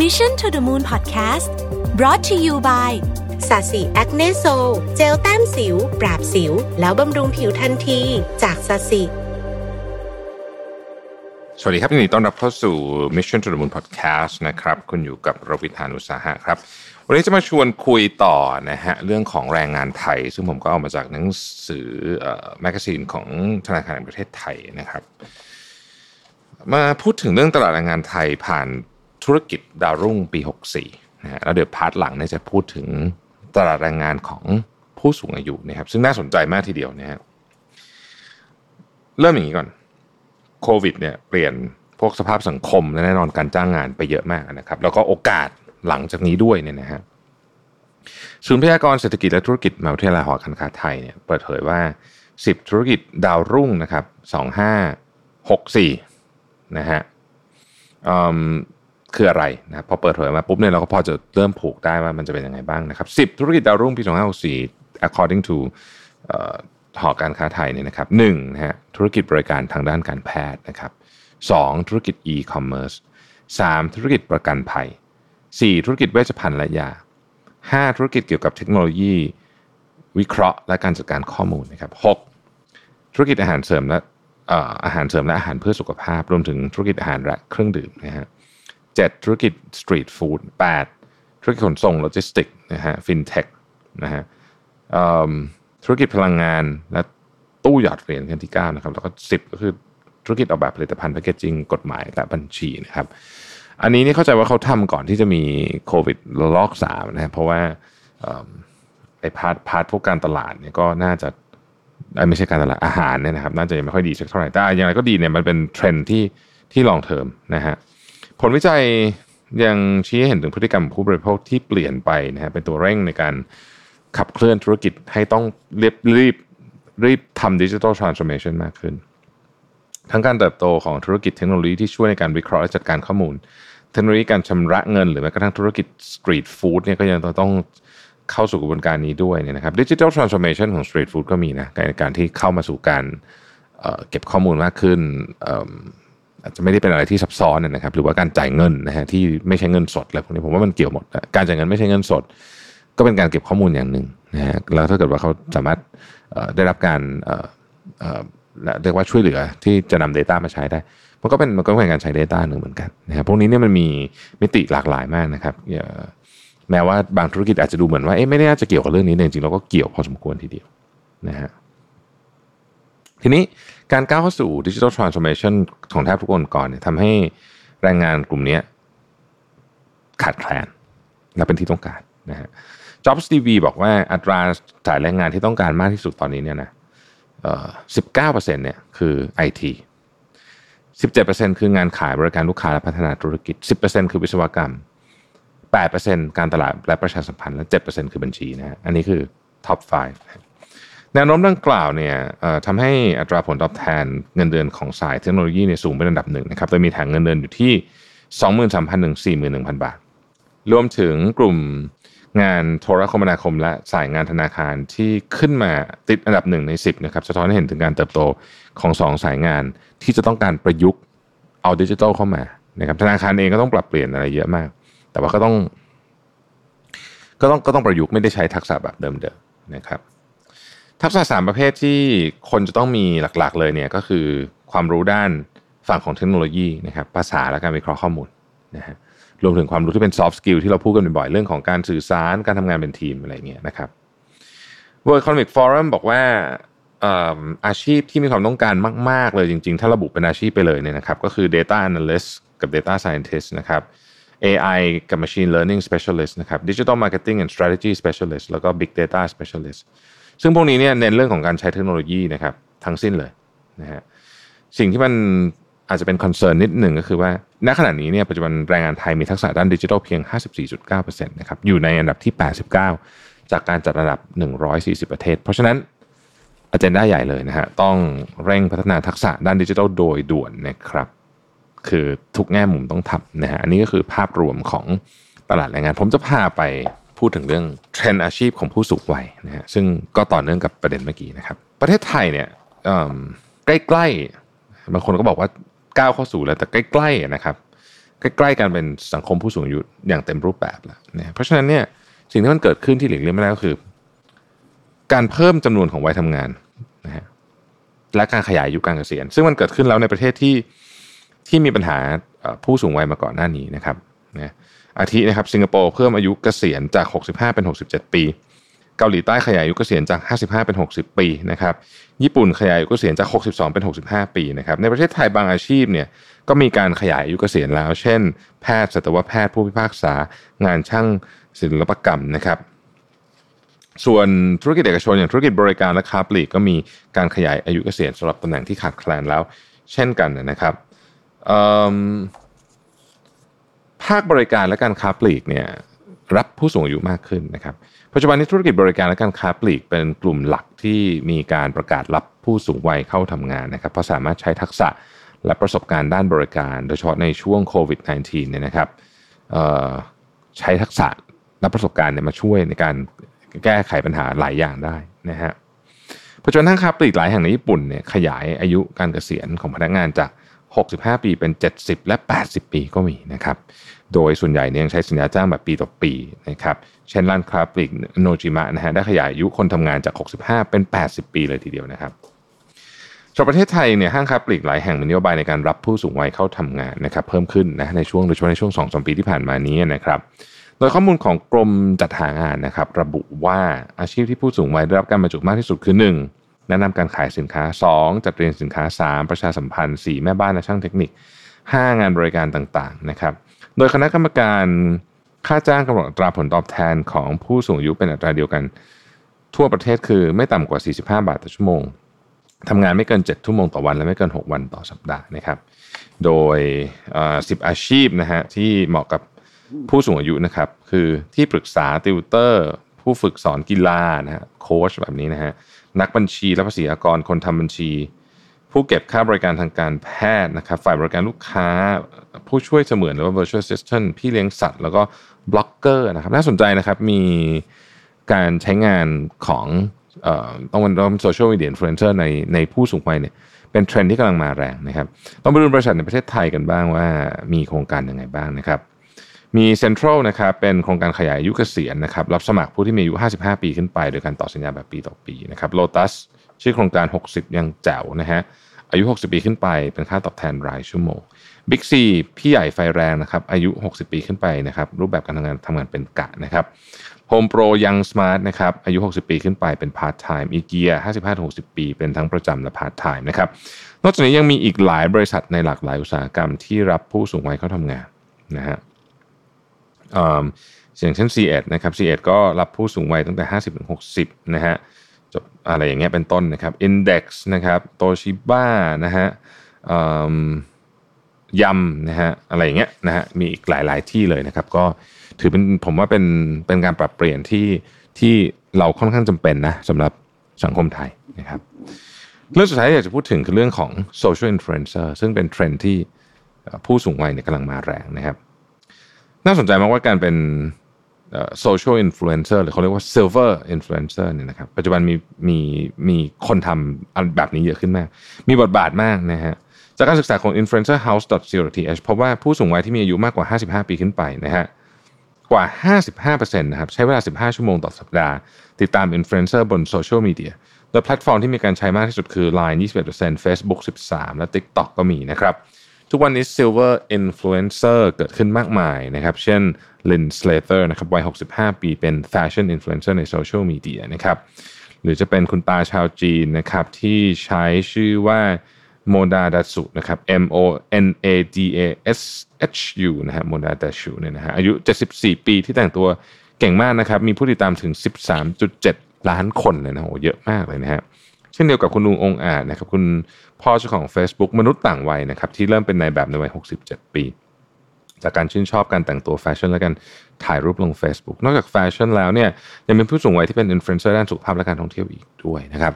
Mission to the Moon Podcast brought to you by Sasi Acne Sol เจลแต้มสิว ปราบสิว แล้วบำรุงผิวทันที จาก Sasi สวัสดีครับยินดีต้อนรับเข้าสู่ Mission to the Moon Podcast นะครับ คุณอยู่กับรวิศ หาญอุตสาหะครับ วันนี้จะมาชวนคุยต่อนะฮะเรื่องของแรงงานไทย ซึ่งผมก็เอามาจากหนังสือแมกกาซีนของธนาคารแห่งประเทศไทยนะครับ มาพูดถึงเรื่องตลาดแรงงานไทยผ่าน ธุรกิจดาวรุ่งปี 64นะฮะแล้วเดี๋ยวพาร์ทหลังเนี่ยจะพูดถึงตลาดแรงงานของผู้สูงอายุนะครับ ซึ่งน่าสนใจมากทีเดียวนะฮะเริ่มอย่างนี้ก่อนโควิดเนี่ยเปลี่ยนพวกสภาพสังคมและแน่นอนการจ้างงานไปเยอะมากนะครับ แล้วก็โอกาสหลังจากนี้ด้วยเนี่ยนะฮะศูนย์พยากรณ์เศรษฐกิจและธุรกิจมหาวิทยาลัยหอการค้าไทยเนี่ยเปิดเผยว่า 10 ธุรกิจดาวรุ่งนะครับ 2564 นะฮะ คืออะไรนะพอเปิดเผยมาปุ๊บเนี่ยเราก็พอจะเริ่มผูกได้ว่ามันจะเป็นยังไงบ้างนะครับ10ธุรกิจดาวรุ่งปี 2564 according to หอการค้าไทยเนี่ยนะครับหนึ่งนะฮะธุรกิจบริการทางด้านการแพทย์นะครับสองธุรกิจ e-commerce สามธุรกิจประกันภัยสี่ธุรกิจเวชภัณฑ์และยาห้าธุรกิจเกี่ยวกับเทคโนโลยี วิเคราะห์ และการจัดการข้อมูลนะครับหกธุรกิจอาหารเสริมและอาหารเสริมและอาหารเพื่อสุขภาพ รวมถึงธุรกิจอาหารและเครื่องดื่มนะฮะ เจ็ดธุรกิจ street food แปดธุรกิจขนส่งโลจิสติกนะฮะฟินเทคนะฮะธุรกิจพลังงานและตู้หยอดเหรียญอันที่9นะครับแล้วก็ 10 ก็คือธุรกิจออกแบบผลิตภัณฑ์ packaging กฎหมายและบัญชีนะครับ อันนี้นี่เข้าใจว่าเขาทำก่อนที่จะมีโควิดระลอกสามนะเพราะว่าไอ้ part part พวกการตลาดเนี่ยก็น่าจะไม่ใช่การตลาดอาหารเนี่ยนะครับ น่าจะยังไม่ค่อยดีสักเท่าไหร่แต่อย่างไรก็ดีเนี่ยมันเป็นเทรนด์ที่ที่ long term นะฮะ ผลวิจัยยังชี้ให้เห็นถึงพฤติกรรมผู้บริโภคที่เปลี่ยนไปนะฮะเป็นตัวเร่งในการขับเคลื่อนธุรกิจให้ต้องรีบรีบรีบทำ digital transformation มากขึ้น ทั้งการเติบโตของธุรกิจเทคโนโลยีที่ช่วยในการวิเคราะห์และจัดการข้อมูล เทคโนโลยีการชำระเงิน หรือแม้กระทั่งธุรกิจสตรีทฟู้ดเนี่ยก็ยังต้องเข้าสู่กระบวนการนี้ด้วยเนี่ยนะครับดิจิทัลทรานส์โอมชันของสตรีทฟู้ดก็มีนะในการที่เข้ามาสู่การเก็บข้อมูลมากขึ้น อาจจะไม่ได้เป็นอะไรที่ซับซ้อนนะครับ หรือว่าการจ่ายเงินนะฮะที่ไม่ใช่เงินสดอะไรพวกนี้ผมว่ามันเกี่ยวหมด การจ่ายเงินไม่ใช่เงินสด ก็เป็นการเก็บข้อมูลอย่างหนึ่งนะฮะแล้วถ้าเกิดว่าเขาสามารถได้รับการเรียกว่าช่วยเหลือที่จะนำ Data มาใช้ได้ มันก็เป็นมันก็เป็นการใช้ Data หนึ่งเหมือนกันนะครับพวกนี้เนี่ยมันมีมิติหลากหลายมากนะครับแม้ว่าบางธุรกิจอาจจะดูเหมือนว่าเอ๊ะไม่ได้น่าจะเกี่ยวกับเรื่องนี้จริงๆเราก็เกี่ยวพอสมควรทีเดียวนะฮะ ทีนี้การก้าวเข้าสู่ดิจิทัลทรานส์โอมชันของแทบทุกองค์กรเนี่ยทำให้แรงงานกลุ่มนี้ขาดแคลนและเป็นที่ต้องการนะฮะ JobsDB บอกว่าอัตราจ้างแรงงานที่ต้องการมากที่สุดตอนนี้เนี่ยนะสิบเก้าเปอร์เซ็นเนี่ยคือไอทีสิบเจ็ดเปอร์เซ็นคืองานขายบริการลูกค้าและพัฒนาธุรกิจสิบเปอร์เซ็นคือวิศวกรรมแปดเปอร์เซ็นการตลาดและประชาสัมพันธ์และเจ็ดเปอร์เซ็นคือบัญชีนะฮะอันนี้คือ top 5 แนวโน้มดังกล่าวเนี่ยทำให้อัตราผลตอบแทนเงินเดือนของสายเทคโนโลยีเนี่ยสูงเป็นอันดับหนึ่งนะครับโดยมีฐานเงินเดือนอยู่ที่ 23,000ถึง41,000 บาท รวมถึงกลุ่มงานโทรคมนาคมและสายงานธนาคารที่ขึ้นมาติดอันดับหนึ่งใน 10นะครับสะท้อนให้เห็นถึงการเติบโตของสองสายงานที่จะต้องการประยุกต์เอาดิจิทัลเข้ามานะครับธนาคารเองก็ต้องปรับเปลี่ยนอะไรเยอะมาก แต่ว่าก็ต้อง ก็ต้องก็ต้องประยุกต์ไม่ได้ใช้ทักษะแบบเดิมๆนะครับ ทักษะสามประเภทที่คนจะต้องมีหลักๆ เลยเนี่ยก็คือความรู้ด้านฝั่งของเทคโนโลยีนะครับภาษาและการวิเคราะห์ข้อมูลนะฮะรวมถึงความรู้ที่เป็น soft skill ที่เราพูดกันบ่อยๆเรื่องของการสื่อสารการทำงานเป็นทีมอะไรเงี้ยนะครับ World Economic Forum บอกว่าอาชีพที่มีความต้องการมาก ๆ เลยจริง ๆ ถ้าระบุเป็นอาชีพไปเลยเนี่ยนะครับก็คือ Data Analyst กับ Data Scientist นะครับ AI กับ Machine Learning Specialist นะครับ Digital Marketing and Strategy Specialist แล้วก็ Big Data Specialist ซึ่งพวกนี้เนี่ยเน้นเรื่องของการใช้เทคโนโลยีนะครับทั้งสิ้นเลยนะฮะสิ่งที่มันอาจจะเป็นคอนเซิร์นนิดหนึ่งก็คือว่า ณขณะนี้เนี่ยปัจจุบันแรงงานไทยมีทักษะด้านดิจิทัลเพียง 54.9%นะครับอยู่ในอันดับที่ 89 จากการจัดอันดับ 140 ประเทศ เพราะฉะนั้นอาจารย์ได้ใหญ่เลยนะฮะต้องเร่งพัฒนาทักษะด้านดิจิทัลโดยด่วนนะครับ คือทุกแง่มุมต้องทำนะฮะอันนี้ก็คือภาพรวมของตลาดแรงงาน ผมจะพาไป พูดถึงเรื่องเทรนด์อาชีพของผู้สูงวัยนะฮะซึ่งก็ต่อเนื่องกับประเด็นเมื่อกี้นะครับ ประเทศไทยเนี่ยใกล้ๆบางคนก็บอกว่าก้าวเข้าสู่แล้วแต่ใกล้ๆนะครับ ใกล้ๆกันเป็นสังคมผู้สูงอายุอย่างเต็มรูปแบบแล้วนะเพราะฉะนั้นเนี่ยสิ่งที่มันเกิดขึ้นที่หลีกเลี่ยงไม่ได้ก็คือ การเพิ่มจำนวนของวัยทำงานนะฮะและการขยายอายุการเกษียณ ซึ่งมันเกิดขึ้นแล้วในประเทศที่ที่มีปัญหาผู้สูงวัยมาก่อนหน้านี้นะครับนะ อาทินะครับสิงคโปร์เพิ่มอายุเกษียณจาก 65 เป็น 67 ปี เกาหลีใต้ขยายอายุเกษียณจาก 55 เป็น 60 ปีนะครับญี่ปุ่นขยายอายุเกษียณจาก 62 เป็น 65 ปีนะครับในประเทศไทยบางอาชีพเนี่ยก็มีการขยายอายุเกษียณแล้ว เช่น แพทย์สัตวแพทย์ผู้พิพากษางานช่างศิลปกรรมนะครับส่วนธุรกิจเอกชนอย่างธุรกิจบริการและค้าปลีกก็มีการขยายอายุเกษียณสำหรับตำแหน่งที่ขาดแคลนแล้ว เช่นกันนะครับ ภาคบริการและการค้าปลีกเนี่ยรับผู้สูงอายุมากขึ้นนะครับปัจจุบันนี้ธุรกิจบริการและการค้าปลีกเป็นกลุ่มหลักที่มีการประกาศรับผู้สูงวัยเข้าทำงานนะครับเพราะสามารถใช้ทักษะและประสบการณ์ด้านบริการ โดยเฉพาะในช่วงโควิด -19 เนี่ยนะครับใช้ทักษะและประสบการณ์เนี่ยมาช่วยในการแก้ไขปัญหาหลายอย่างได้นะฮะปัจจุบันทั้งค้าปลีกหลายแห่งในญี่ปุ่นเนี่ยขยายอายุการเกษียณของพนักงานจาก 65 ปีเป็น 70 และ 80 ปีก็มีนะครับ โดยส่วนใหญ่เนี่ยยังใช้สัญญาจ้างแบบปีต่อปีนะครับ เช่นร้านค้าปลีกโนจิมะนะฮะได้ขยายอายุคนทำงานจาก 65 เป็น 80 ปีเลยทีเดียวนะครับสำหรับประเทศไทยเนี่ยห้างค้าปลีกหลายแห่งมีนโยบายในการรับผู้สูงวัยเข้าทำงานนะครับเพิ่มขึ้นนะในช่วงโดยเฉพาะในช่วง2อสปีที่ผ่านมานี้นะครับ โดยข้อมูลของกรมจัดหางานนะครับ ระบุว่าอาชีพที่ผู้สูงวัยได้รับการบรรจุมากที่สุดคือ 1. แนะนำการขายสินค้า 2. จัดเรียนสินค้า 3. ประชาสัมพันธ์ 4. แม่บ้านและช่างเทคนิค 5. งานบริการต่างๆนะครับโดยคณะกรรมการค่าจ้างกำหนดอัตราผลตอบแทนของผู้สูงอายุเป็นอัตราเดียวกัน ทั่วประเทศคือไม่ต่ำกว่า 45 บาทต่อชั่วโมงทำงานไม่เกิน 7 ชั่วโมงต่อวันและไม่เกิน 6 วันต่อสัปดาห์นะครับ โดยสิบอาชีพนะฮะที่เหมาะกับผู้สูงอายุนะครับ คือที่ปรึกษาติวเตอร์ ผู้ฝึกสอนกีฬานะฮะโค้ชแบบนี้นะฮะ นักบัญชีและภาษีอากรคนทำบัญชี ผู้เก็บค่าบริการทางการแพทย์นะครับ ฝ่ายบริการลูกค้า ผู้ช่วยเสมือนหรือว่า virtual assistant พี่เลี้ยงสัตว์ แล้วก็บล็อกเกอร์นะครับ น่าสนใจนะครับมีการใช้งานของต้องเป็นโซเชียลมีเดียอินฟลูเอนเซอร์ในในผู้สูงวัยเนี่ยเป็นเทรนด์ที่กำลังมาแรงนะครับต้องไปดูบริษัทในประเทศไทยกันบ้างว่ามีโครงการยังไงบ้างนะครับ มีเซ็นทรัลนะครับเป็นโครงการขยายอายุเกษียณนะครับรับสมัครผู้ที่มีอายุ 55 ปีขึ้นไป โดยการต่อสัญญาแบบปีต่อปีนะครับโลตัสชื่อโครงการ 60 ยังแจ๋วนะฮะอายุ 60 ปีขึ้นไปเป็นค่าตอบแทนรายชั่วโมงบิ๊กซีพี่ใหญ่ไฟแรงนะครับอายุ 60 ปีขึ้นไปนะครับรูปแบบการทำงานทำงานเป็นกะนะครับ Home Pro ยังสมาร์ทนะครับอายุ 60 ปีขึ้นไปเป็นพาร์ทไทม์อีเกีย55-60 ปีเป็นทั้งประจำและพาร์ทไทม์นะครับนอกจากนี้ยังมีอีกหลายบริษัทในหลากหลายอุตสาหกรรมที่รับผู้สูงวัยเข้าทำงานนะฮะ อย่างเช่น ซีเอ็ดนะครับ ซีเอ็ด ก็รับผู้สูงวัยตั้งแต่ 50ถึง60 นะฮะจบอะไรอย่างเงี้ยเป็นต้นนะครับ Index นะครับโตชิบ้านะฮะ Yum นะฮะอะไรอย่างเงี้ยนะฮะมีอีกหลาย ๆ ที่เลยนะครับ ก็ถือเป็นผมว่าเป็นเป็นการปรับเปลี่ยนที่ที่เราค่อนข้างจำเป็นนะสำหรับสังคมไทยนะครับ เรื่องสุดท้ายที่อยากจะพูดถึงคือเรื่องของ social influencer ซึ่งเป็นเทรนด์ที่ผู้สูงวัยเนี่ยกำลังมาแรงนะครับ น่าสนใจมากว่าการเป็น social influencer หรือเขาเรียกว่า silver influencer เนี่ยนะครับปัจจุบันมีมีมีคนทำแบบนี้เยอะขึ้นมาก มีบทบาทมากนะฮะจากการศึกษาของ influencerhouse.co.th พบว่าผู้สูงวัยที่มีอายุมากกว่า 55 ปีขึ้นไปนะฮะกว่า 55%นะครับใช้เวลา 15 ชั่วโมงต่อสัปดาห์ ติดตามอินฟลูเอนเซอร์บนโซเชียลมีเดียโดยแพลตฟอร์มที่มีการใช้มากที่สุดคือ Line 21% Facebook 13 และ TikTok ก็มีนะครับ ทุกวันนี้ Silver Influencer เกิดขึ้นมากมายนะครับ เช่น Lyn Slater นะครับวัย 65 ปีเป็น fashion influencer ในโซเชียลมีเดียนะครับ หรือจะเป็นคุณตาชาวจีนนะครับ ที่ใช้ชื่อว่าโมนาดาชูนะครับ M O N A D A S H U นะฮะโมนาดาชูเนี่ยนะฮะอายุ 74 ปีที่แต่งตัวเก่งมากนะครับ มีผู้ติดตามถึง 13.7 ล้านคนเลยนะโหเยอะมากเลยนะฮะ เช่นเดียวกับคุณลุงองอาจนะครับคุณพ่อเจ้าของ Facebook มนุษย์ต่างวัยนะครับที่เริ่มเป็นนายแบบในวัย 67 ปี จากการชื่นชอบการแต่งตัวแฟชั่นและการถ่ายรูปลง Facebook นอกจากแฟชั่นแล้วเนี่ยยังเป็นผู้สูงวัยที่เป็นอินฟลูเอนเซอร์ด้านสุขภาพและการท่องเที่ยวอีกด้วยนะครับ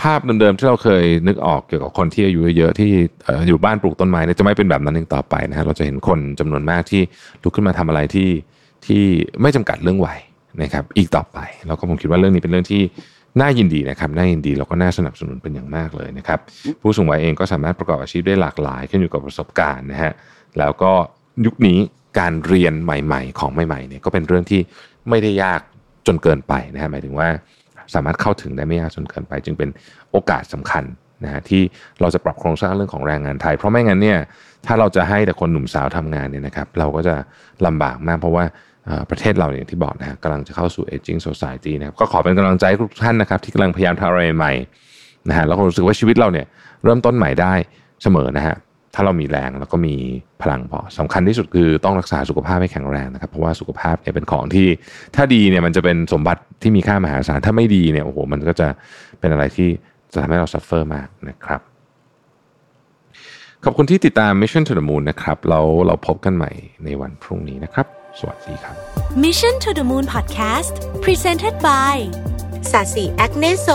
ภาพเดิมๆที่เราเคยนึกออกเกี่ยวกับคนที่อายุเยอะที่อยู่บ้านปลูกต้นไม้เนี่ยจะไม่เป็นแบบนั้นอีกต่อไปนะฮะเราจะเห็นคนจำนวนมากที่ลุกขึ้นมาทำอะไรที่ที่ไม่จำกัดเรื่องวัยนะครับอีกต่อไปแล้วก็ผมคิดว่าเรื่องนี้เป็นเรื่องที่ น่ายินดีนะครับน่ายินดีแล้วก็น่าสนับสนุนเป็นอย่างมากเลยนะครับผู้สูงวัยเองก็สามารถประกอบอาชีพได้หลากหลายขึ้นอยู่กับประสบการณ์นะฮะแล้วก็ยุคนี้การเรียนใหม่ ๆ ของใหม่ๆเนี่ยก็เป็นเรื่องที่ไม่ได้ยากจนเกินไปนะฮะหมายถึงว่าสามารถเข้าถึงได้ไม่ยากจนเกินไป จึงเป็นโอกาสสำคัญนะฮะที่เราจะปรับโครงสร้างเรื่องของแรงงานไทย เพราะไม่งั้นเนี่ยถ้าเราจะให้แต่คนหนุ่มสาวทำงานเนี่ยนะครับ เราก็จะลำบากมากเพราะว่า ประเทศเราอย่างที่บอกนะกำลังจะเข้าสู่ aging society นะครับก็ขอเป็นกำลังใจทุกท่านนะครับ ที่กำลังพยายามทำอะไรใหม่นะฮะแล้วก็รู้สึกว่าชีวิตเราเนี่ยเริ่มต้นใหม่ได้เสมอนะฮะถ้าเรามีแรงแล้วก็มีพลังพอสำคัญที่สุดคือต้องรักษาสุขภาพให้แข็งแรงนะครับ เพราะว่าสุขภาพเนี่ยเป็นของที่ถ้าดีเนี่ยมันจะเป็นสมบัติที่มีค่ามหาศาลถ้าไม่ดีเนี่ยโอ้โหมันก็จะเป็นอะไรที่จะทำให้เรา suffer มากนะครับ ขอบคุณที่ติดตาม Mission to the Moon นะครับเราเราพบกันใหม่ในวันพรุ่งนี้นะครับ สวัสดีครับ Mission to the Moon Podcast Presented by Sasi Acne Sol